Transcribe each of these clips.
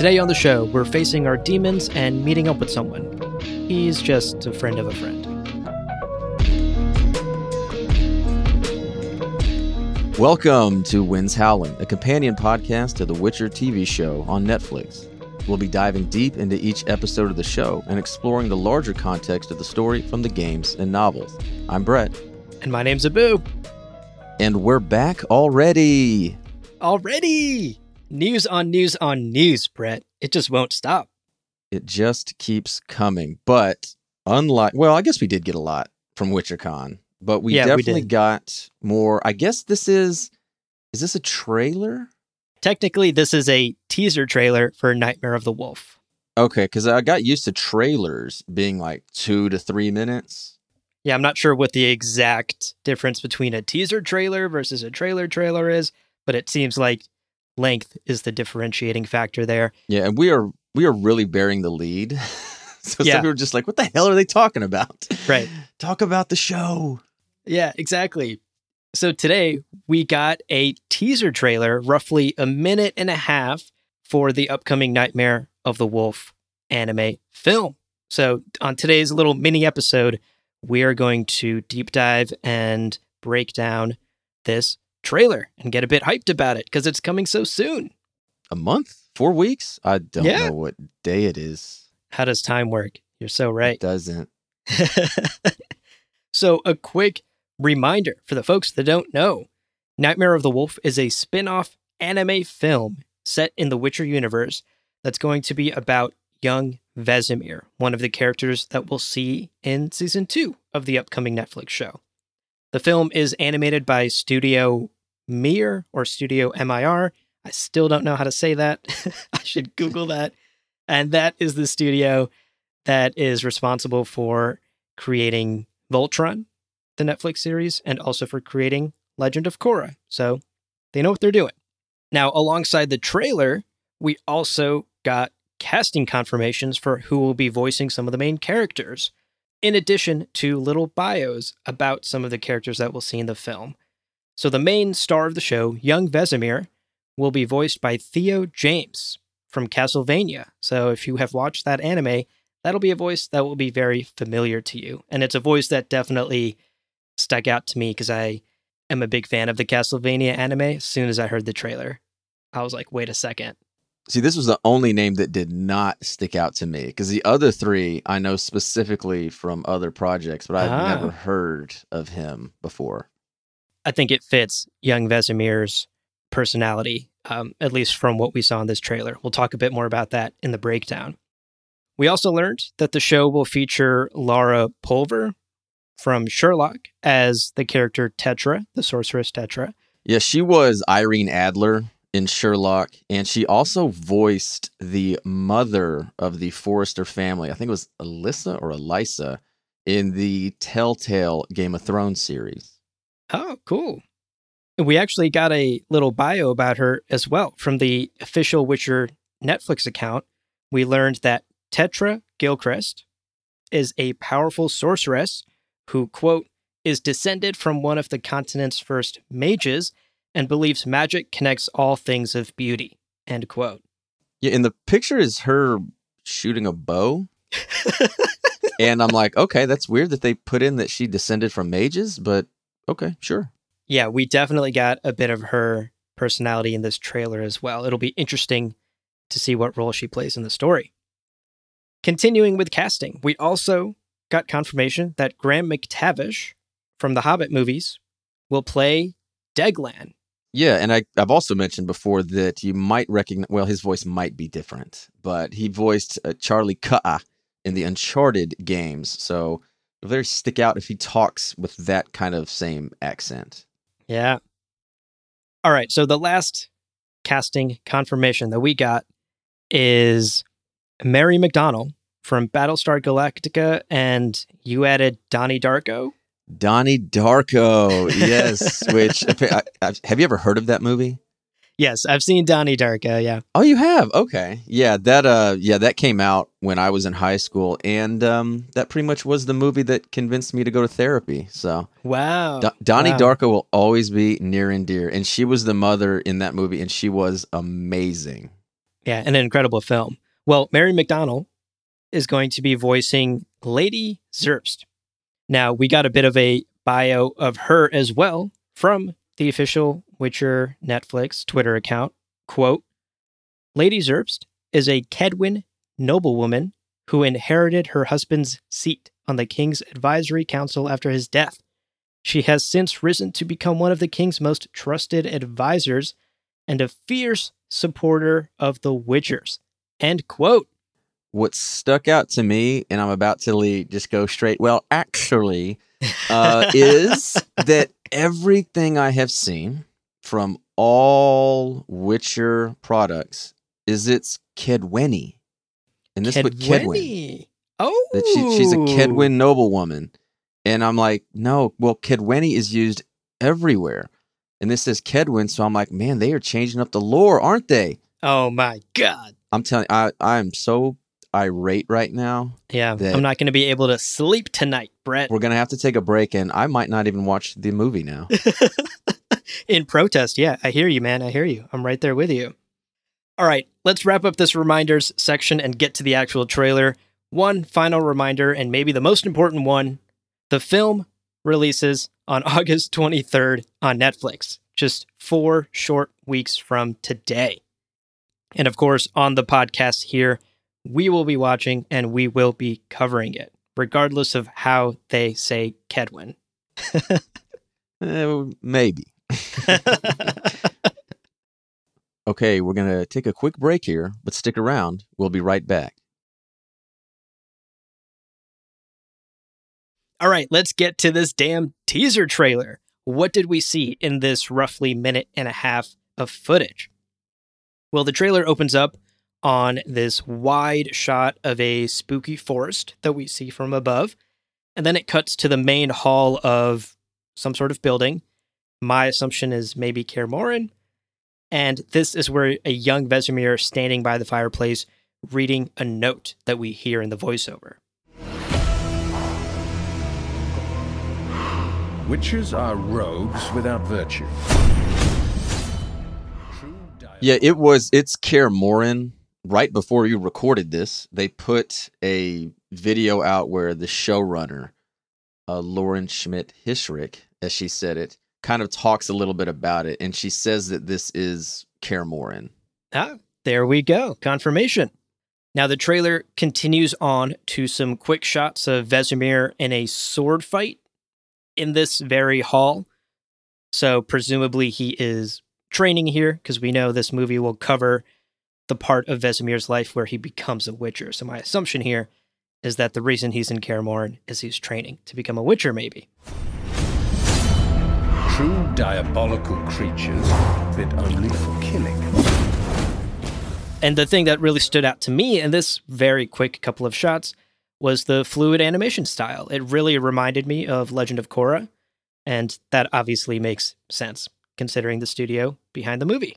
Today on the show, we're facing our demons and meeting up with someone. He's just a friend of a friend. Welcome to Winds Howling, a companion podcast to the Witcher TV show on Netflix. We'll be diving deep into each episode of the show and exploring the larger context of the story from the games and novels. I'm Brett. And my name's Abu. And we're back already. Already! News on news on news, Brett. It just won't stop. It just keeps coming. But unlike, well, I guess we did get a lot from WitcherCon, but we Yeah, definitely did. got more. I guess this is, is this a trailer? Technically, this is a teaser trailer for Nightmare of the Wolf. Okay, because I got used to trailers being like two to three minutes. Yeah, I'm not sure what the exact difference between a teaser trailer versus a trailer trailer is, but it seems like length is the differentiating factor there. Yeah, and we are we are really bearing the lead. so Yeah. some people are just like, "What the hell are they talking about?" Right. Talk about the show. Yeah, exactly. So today we got a teaser trailer, roughly a minute and a half, for the upcoming Nightmare of the Wolf anime film. So on today's little mini episode, we are going to deep dive and break down this trailer and get a bit hyped about it because it's coming so soon. A month, four weeks. I don't Yeah. know what day it is. How does time work? You're so right. It doesn't. so, a quick reminder for the folks that don't know Nightmare of the Wolf is a spin off anime film set in the Witcher universe that's going to be about young Vesemir, one of the characters that we'll see in season two of the upcoming Netflix show. The film is animated by Studio Mir or Studio MIR. I still don't know how to say that. I should Google that. And that is the studio that is responsible for creating Voltron, the Netflix series, and also for creating Legend of Korra. So they know what they're doing. Now, alongside the trailer, we also got casting confirmations for who will be voicing some of the main characters, in addition to little bios about some of the characters that we'll see in the film. So the main star of the show, young Vesemir, will be voiced by Theo James from Castlevania. So if you have watched that anime, that'll be a voice that will be very familiar to you. And it's a voice that definitely stuck out to me because I am a big fan of the Castlevania anime. As soon as I heard the trailer, I was like, wait a second. See, this was the only name that did not stick out to me because the other three I know specifically from other projects, but I've Ah. never heard of him before. I think it fits young Vesemir's personality, um, at least from what we saw in this trailer. We'll talk a bit more about that in the breakdown. We also learned that the show will feature Lara Pulver from Sherlock as the character Tetra, the sorceress Tetra. Yeah, she was Irene Adler in Sherlock, and she also voiced the mother of the Forrester family. I think it was Alyssa or Elisa in the Telltale Game of Thrones series. Oh, cool. We actually got a little bio about her as well from the official Witcher Netflix account. We learned that Tetra Gilchrist is a powerful sorceress who, quote, is descended from one of the continent's first mages and believes magic connects all things of beauty, end quote. Yeah, and the picture is her shooting a bow. and I'm like, okay, that's weird that they put in that she descended from mages, but okay, sure. yeah, we definitely got a bit of her personality in this trailer as well. It'll be interesting to see what role she plays in the story. Continuing with casting, we also got confirmation that Graham McTavish from the Hobbit movies will play Deglan. Yeah, and I, I've also mentioned before that you might recognize, well, his voice might be different, but he voiced uh, Charlie Cutter in the Uncharted games. So it'll very stick out if he talks with that kind of same accent. Yeah. All right, so the last casting confirmation that we got is Mary McDonnell from Battlestar Galactica, and you added Donnie Darko. Donnie Darko, yes. which I, I, have you ever heard of that movie? Yes, I've seen Donnie Darko. Yeah. Oh, you have? Okay. Yeah, that uh, yeah, that came out when I was in high school, and um, that pretty much was the movie that convinced me to go to therapy. So wow, Do- Donnie wow. Darko will always be near and dear, and she was the mother in that movie, and she was amazing. Yeah, an incredible film. Well, Mary McDonnell is going to be voicing Lady Zerbst. Now, we got a bit of a bio of her as well from the official Witcher Netflix Twitter account. Quote Lady Zerbst is a Kaedwen noblewoman who inherited her husband's seat on the king's advisory council after his death. She has since risen to become one of the king's most trusted advisors and a fierce supporter of the Witchers. End quote. What stuck out to me, and I'm about to leave, just go straight. Well, actually, uh, is that everything I have seen from all Witcher products is it's Kaedweni. And this put Kaedwen. Kaedweni. Oh, That she, she's a Kaedwen noblewoman. And I'm like, no, well, Kaedweni is used everywhere. And this says Kaedwen, so I'm like, man, they are changing up the lore, aren't they? Oh my god. I'm telling I I'm so irate right now. Yeah, I'm not going to be able to sleep tonight, Brett. We're gonna have to take a break, and I might not even watch the movie now. In protest, yeah, I hear you, man. I hear you. I'm right there with you. All right, let's wrap up this reminders section and get to the actual trailer. One final reminder, and maybe the most important one the film releases on August 23rd on Netflix, just four short weeks from today. And of course, on the podcast here, we will be watching and we will be covering it, regardless of how they say Kaedwen. Eh, maybe. Okay, we're gonna take a quick break here, but stick around. We'll be right back. All right, let's get to this damn teaser trailer. What did we see in this roughly minute and a half of footage? Well, the trailer opens up on this wide shot of a spooky forest that we see from above, and then it cuts to the main hall of some sort of building. My assumption is maybe Kaer Morhen, and this is where a young Vesemir standing by the fireplace reading a note that we hear in the voiceover. Witches are rogues without virtue. Yeah, it was. It's Kaer Morhen. Right before you recorded this, they put a video out where the showrunner, uh, Lauren Schmidt Hissrich, as she said it, kind of talks a little bit about it, and she says that this is Kaer Morhen. Ah, there we go. Confirmation. Now the trailer continues on to some quick shots of Vesemir in a sword fight in this very hall. So presumably he is training here because we know this movie will cover the part of Vesemir's life where he becomes a witcher. So my assumption here is that the reason he's in Kaer Morhen is he's training to become a witcher maybe. True diabolical creatures fit only for killing. And the thing that really stood out to me in this very quick couple of shots was the fluid animation style. It really reminded me of Legend of Korra, and that obviously makes sense considering the studio behind the movie.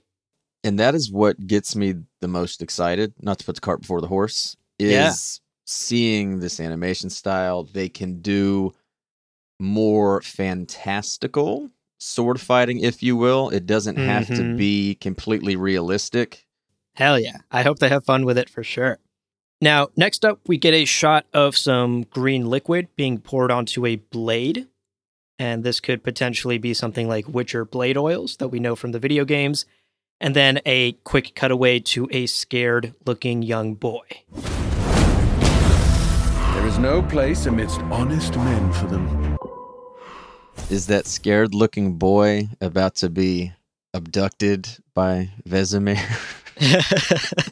And that is what gets me the most excited not to put the cart before the horse is Yeah. seeing this animation style they can do more fantastical sword fighting if you will it doesn't have to Mhm. be completely realistic Hell yeah. I hope they have fun with it for sure. Now, next up, we get a shot of some green liquid being poured onto a blade. And this could potentially be something like Witcher blade oils that we know from the video games. And then a quick cutaway to a scared looking young boy. There is no place amidst honest men for them. is that scared looking boy about to be abducted by Vesemir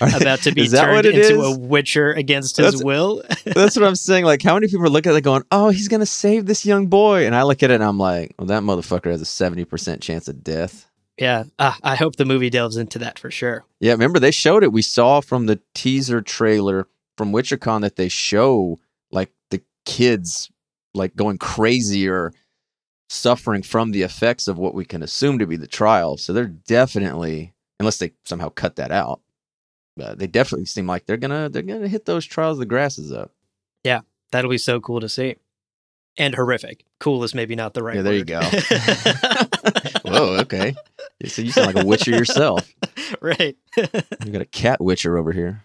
About to be is that what turned it into is? a Witcher against his That's- will. That's what I'm saying. Like, how many people look at it going, "Oh, he's gonna save this young boy," and I look at it and I'm like, "Well, that motherfucker has a seventy percent chance of death." Yeah. Uh, I hope the movie delves into that for sure. Yeah, remember they showed it. We saw from the teaser trailer from WitcherCon that they show like the kids like going crazy or suffering from the effects of what we can assume to be the trial. So they're definitely, unless they somehow cut that out, uh, they definitely seem like they're gonna they're gonna hit those trials. The grass is up. Yeah, that'll be so cool to see. And horrific. Cool is maybe not the right Yeah, there you go. Whoa, okay. So you sound like a witcher yourself. right. You got a cat witcher over here.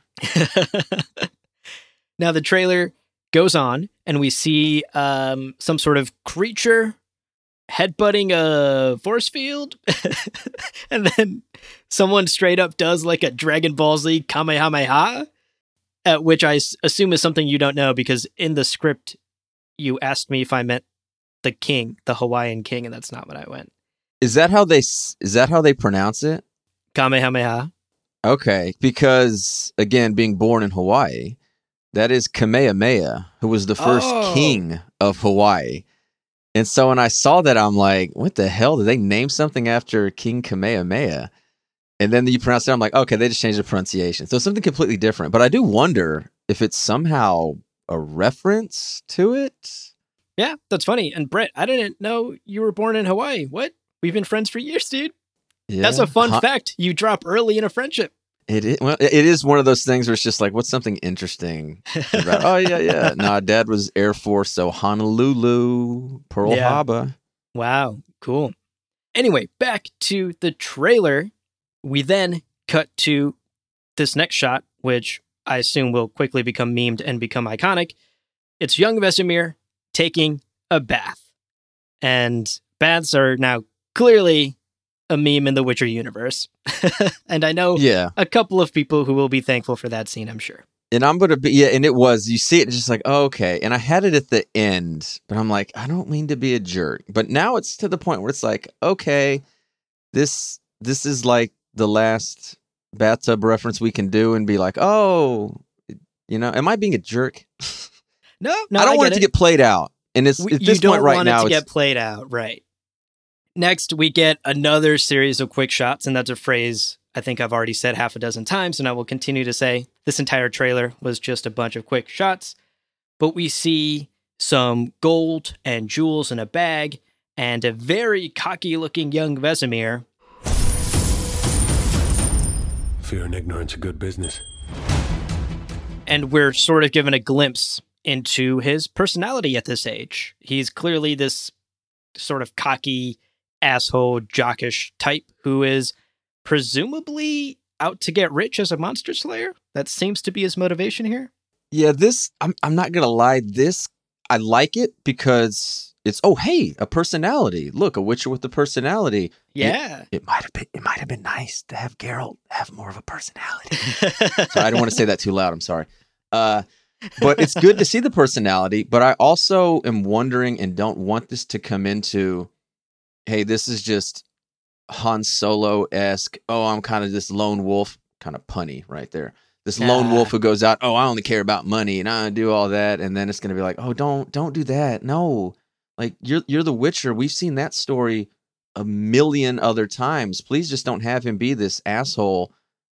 now the trailer goes on and we see um, some sort of creature headbutting a force field and then someone straight up does like a dragon ball z kamehameha at which I assume is something you don't know because in the script you asked me if i meant the king the hawaiian king and that's not what i went Is that how they s- is that how they pronounce it? kamehameha Okay, because again, being born in Hawaii, that is Kamehameha, who was the first Oh. king of Hawaii. And so when I saw that, I'm like, what the hell? Did they name something after King Kamehameha? And then you pronounce it, I'm like, okay, they just changed the pronunciation. So something completely different. But I do wonder if it's somehow a reference to it. Yeah, that's funny. And Brett, I didn't know you were born in Hawaii. What? We've been friends for years, dude. Yeah. That's a fun Huh? fact you drop early in a friendship. It is, well, it is one of those things where it's just like, what's something interesting about? oh yeah, yeah. Nah, Dad was Air Force, so Honolulu, Pearl Yeah. Harbor. wow, cool. Anyway, back to the trailer. We then cut to this next shot, which I assume will quickly become memed and become iconic. It's young Vesemir taking a bath. And baths are now clearly a meme in the Witcher universe. and I know Yeah, a couple of people who will be thankful for that scene, I'm sure. and I'm gonna be yeah, and it was. You see it, just like oh, okay. And I had it at the end, but I'm like, I don't mean to be a jerk, but now it's to the point where it's like, okay, this this is like the last bathtub reference we can do, and be like, oh, you know, am I being a jerk? No, no, I don't want get it to get played out, and it's We- at you this don't point right want now. it to it's, get played out, right? Next, we get another series of quick shots, and that's a phrase I think I've already said half a dozen times, and I will continue to say. This entire trailer was just a bunch of quick shots, but we see some gold and jewels in a bag, and a very cocky-looking young Vesemir. Fear and ignorance are good business. and we're sort of given a glimpse into his personality at this age. He's clearly this sort of cocky, asshole, jockish type who is presumably out to get rich as a monster slayer. That seems to be his motivation here. Yeah, this I'm I'm not gonna lie. This I like it because it's oh hey a personality. Look, a Witcher with a personality. Yeah. It might have been it might have been nice to have Geralt have more of a personality. Sorry, I don't want to say that too loud. I'm sorry. Uh, but it's good to see the personality. But I also am wondering and don't want this to come into, hey, this is just Han Solo esque. Oh, I'm kind of this lone wolf, kind of punny right there. This lone wolf who goes out. Oh, I only care about money and I do all that, and then it's gonna be like, oh, don't don't do that. No, like you're you're the Witcher. We've seen that story a million other times. Please just don't have him be this asshole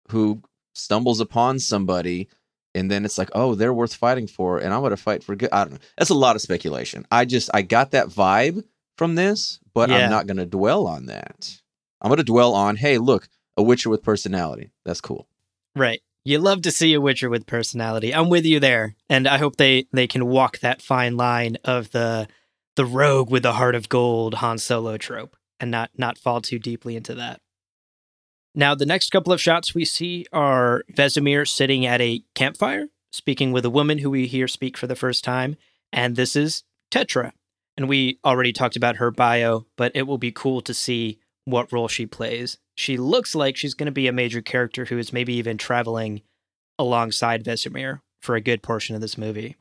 who stumbles upon somebody and then it's like, oh, they're worth fighting for, and I'm gonna fight for good. I don't know. That's a lot of speculation. I just I got that vibe from this, but Yeah. I'm not gonna dwell on that. I'm gonna dwell on, hey, look, a Witcher with personality. That's cool. right. You love to see a Witcher with personality. I'm with you there. And I hope they they can walk that fine line of the the rogue with the heart of gold Han Solo trope and not not fall too deeply into that. Now, the next couple of shots we see are Vesemir sitting at a campfire, speaking with a woman who we hear speak for the first time, and this is Tetra. And we already talked about her bio, but it will be cool to see what role she plays. She looks like she's going to be a major character who is maybe even traveling alongside Vesemir for a good portion of this movie.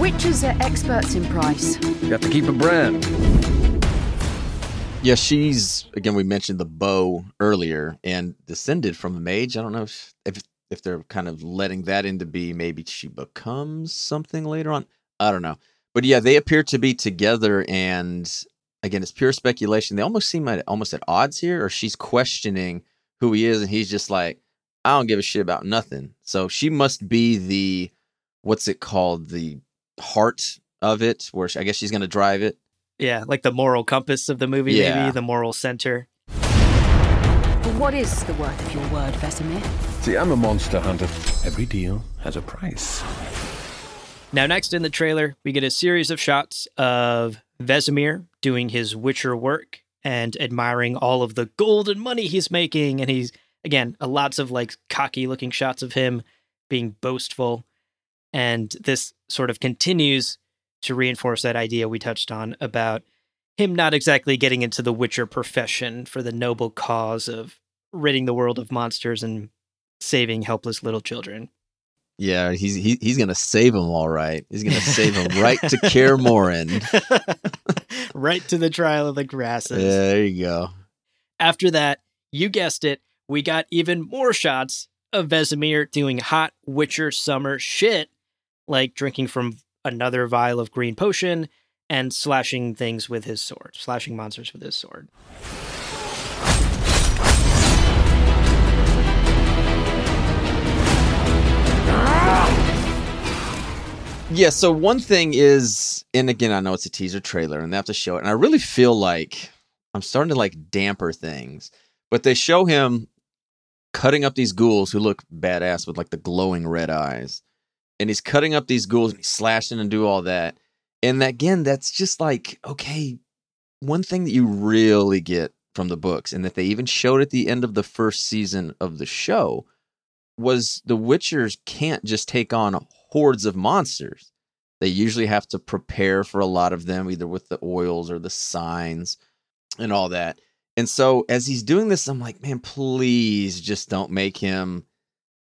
The witches are experts in price. You have to keep a brand. Yeah, she's again. We mentioned the bow earlier, and descended from a mage. I don't know if if, if they're kind of letting that into be maybe she becomes something later on. I don't know, but yeah, they appear to be together, and again, it's pure speculation. They almost seem at almost at odds here, or she's questioning who he is, and he's just like, I don't give a shit about nothing. So she must be the what's it called, the heart of it, where she, I guess she's gonna drive it. Yeah, like the moral compass of the movie, Yeah. maybe the moral center. But what is the worth of your word, Vesemir? See, I'm a monster hunter. Every deal has a price. Now, next in the trailer, we get a series of shots of Vesemir doing his Witcher work and admiring all of the gold and money he's making. And he's, again, lots of like cocky looking shots of him being boastful. And this sort of continues to reinforce that idea we touched on about him not exactly getting into the Witcher profession for the noble cause of ridding the world of monsters and saving helpless little children. Yeah, he's he, he's gonna save him all right. He's gonna save him right to Kaer Morhen. right to the trial of the grasses. Yeah, there you go. After that, you guessed it, we got even more shots of Vesemir doing hot Witcher summer shit, like drinking from another vial of green potion and slashing things with his sword, slashing monsters with his sword. Yeah, so one thing is, and again, I know it's a teaser trailer and they have to show it. And I really feel like I'm starting to like damper things. But they show him cutting up these ghouls who look badass with like the glowing red eyes. And he's cutting up these ghouls and he's slashing and do all that. And again, that's just like, okay, one thing that you really get from the books and that they even showed at the end of the first season of the show was the Witchers can't just take on hordes of monsters. They usually have to prepare for a lot of them, either with the oils or the signs and all that. And so as he's doing this, I'm like, man, please just don't make him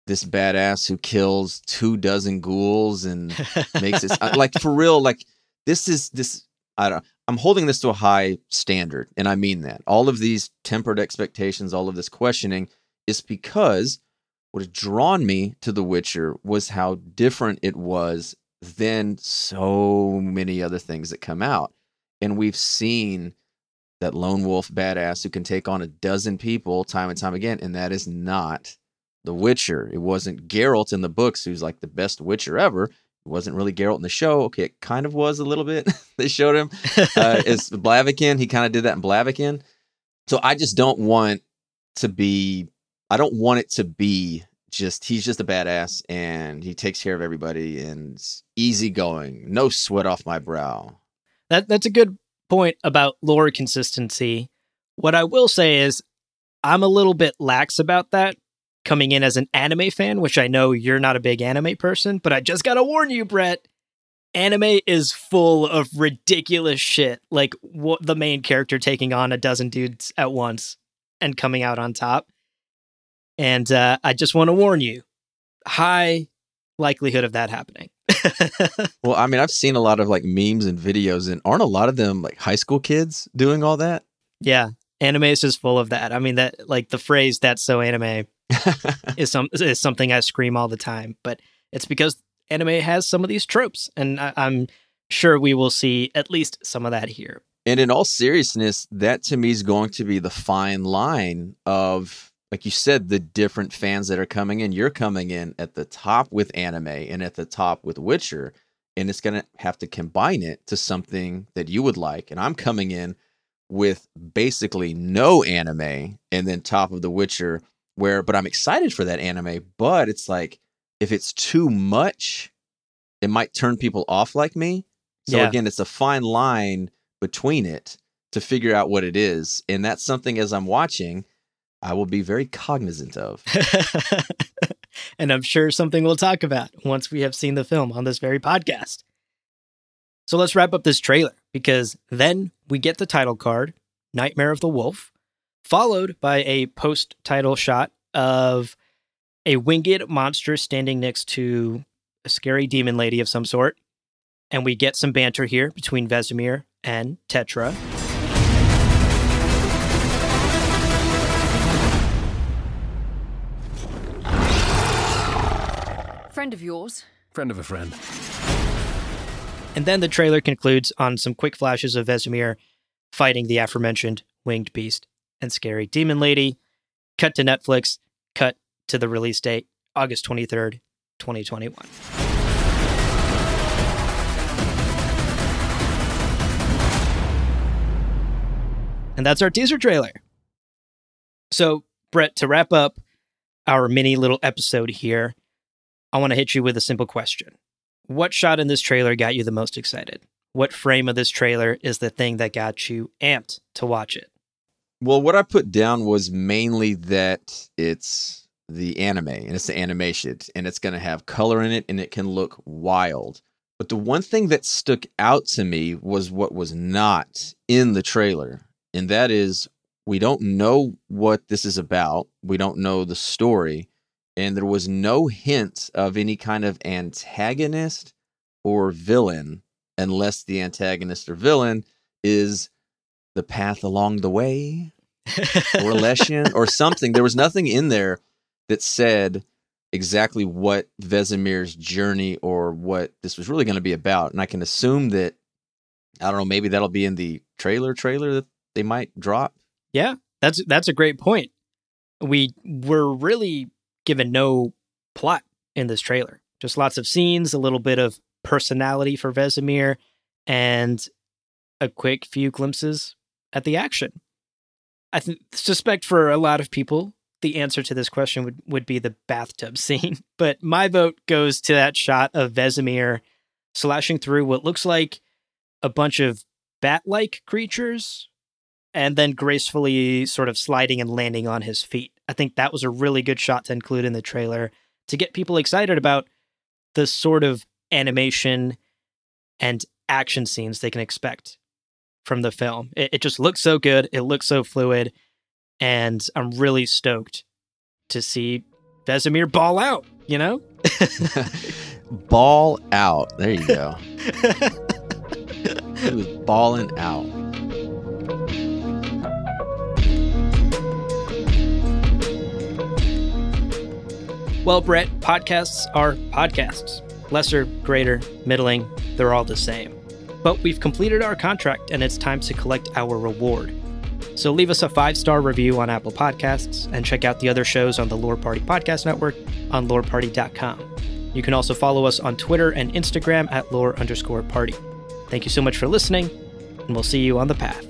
this badass who kills two dozen ghouls and makes it uh, like for real. Like this is this. I don't. I'm holding this to a high standard, and I mean that. All of these tempered expectations, all of this questioning, is because what had drawn me to The Witcher was how different it was than so many other things that come out. And we've seen that lone wolf badass who can take on a dozen people time and time again, and that is not The Witcher. It wasn't Geralt in the books, who's like the best Witcher ever. It wasn't really Geralt in the show. Okay, it kind of was a little bit. they showed him uh, as Blaviken. He kind of did that in Blaviken. So I just don't want to be. I don't want it to be just he's just a badass and he takes care of everybody and it's easygoing, no sweat off my brow. That that's a good point about lore consistency. What I will say is I'm a little bit lax about that coming in as an anime fan, which I know you're not a big anime person, but I just got to warn you, Brett. Anime is full of ridiculous shit, like what the main character taking on a dozen dudes at once and coming out on top. And uh, I just want to warn you, high likelihood of that happening. Well, I mean, I've seen a lot of like memes and videos, and aren't a lot of them like high school kids doing all that? Yeah, anime is just full of that. I mean, that like the phrase "that's so anime" is some is something I scream all the time, but it's because anime has some of these tropes, and I, I'm sure we will see at least some of that here. And in all seriousness, that to me is going to be the fine line of, like you said, the different fans that are coming in. You're coming in at the top with anime and at the top with Witcher, and it's going to have to combine it to something that you would like. And I'm coming in with basically no anime and then top of the Witcher, where, but I'm excited for that anime. But it's like, if it's too much, it might turn people off like me. So Yeah. again, it's a fine line between it to figure out what it is. And that's something as I'm watching, I will be very cognizant of. and I'm sure something we'll talk about once we have seen the film on this very podcast. So let's wrap up this trailer because then we get the title card, Nightmare of the Wolf, followed by a post title shot of a winged monster standing next to a scary demon lady of some sort. And we get some banter here between Vesemir and Tetra. Friend of yours. Friend of a friend. And then the trailer concludes on some quick flashes of Vesemir fighting the aforementioned winged beast and scary demon lady. Cut to Netflix, cut to the release date, August 23rd, 2021. And that's our teaser trailer. So, Brett, to wrap up our mini little episode here, I want to hit you with a simple question. What shot in this trailer got you the most excited? What frame of this trailer is the thing that got you amped to watch it? Well, what I put down was mainly that it's the anime and it's the animation and it's going to have color in it and it can look wild. But the one thing that stuck out to me was what was not in the trailer and that is we don't know what this is about. We don't know the story. And there was no hint of any kind of antagonist or villain, unless the antagonist or villain is the path along the way or Leshen or something. There was nothing in there that said exactly what Vesemir's journey or what this was really going to be about. And I can assume that, I don't know, maybe that'll be in the trailer trailer that they might drop. Yeah, that's that's a great point. We were really given no plot in this trailer. Just lots of scenes, a little bit of personality for Vesemir, and a quick few glimpses at the action. I th- suspect for a lot of people, the answer to this question would, would be the bathtub scene. But my vote goes to that shot of Vesemir slashing through what looks like a bunch of bat like creatures and then gracefully sort of sliding and landing on his feet. I think that was a really good shot to include in the trailer to get people excited about the sort of animation and action scenes they can expect from the film. It, it just looks so good. It looks so fluid. And I'm really stoked to see Vesemir ball out, you know? Ball out. There you go. he was balling out. Well, Brett, podcasts are podcasts. Lesser, greater, middling, they're all the same. But we've completed our contract and it's time to collect our reward. So leave us a five star review on Apple Podcasts and check out the other shows on the Lore Party Podcast Network on loreparty.com. You can also follow us on Twitter and Instagram at lore underscore party. Thank you so much for listening, and we'll see you on the path.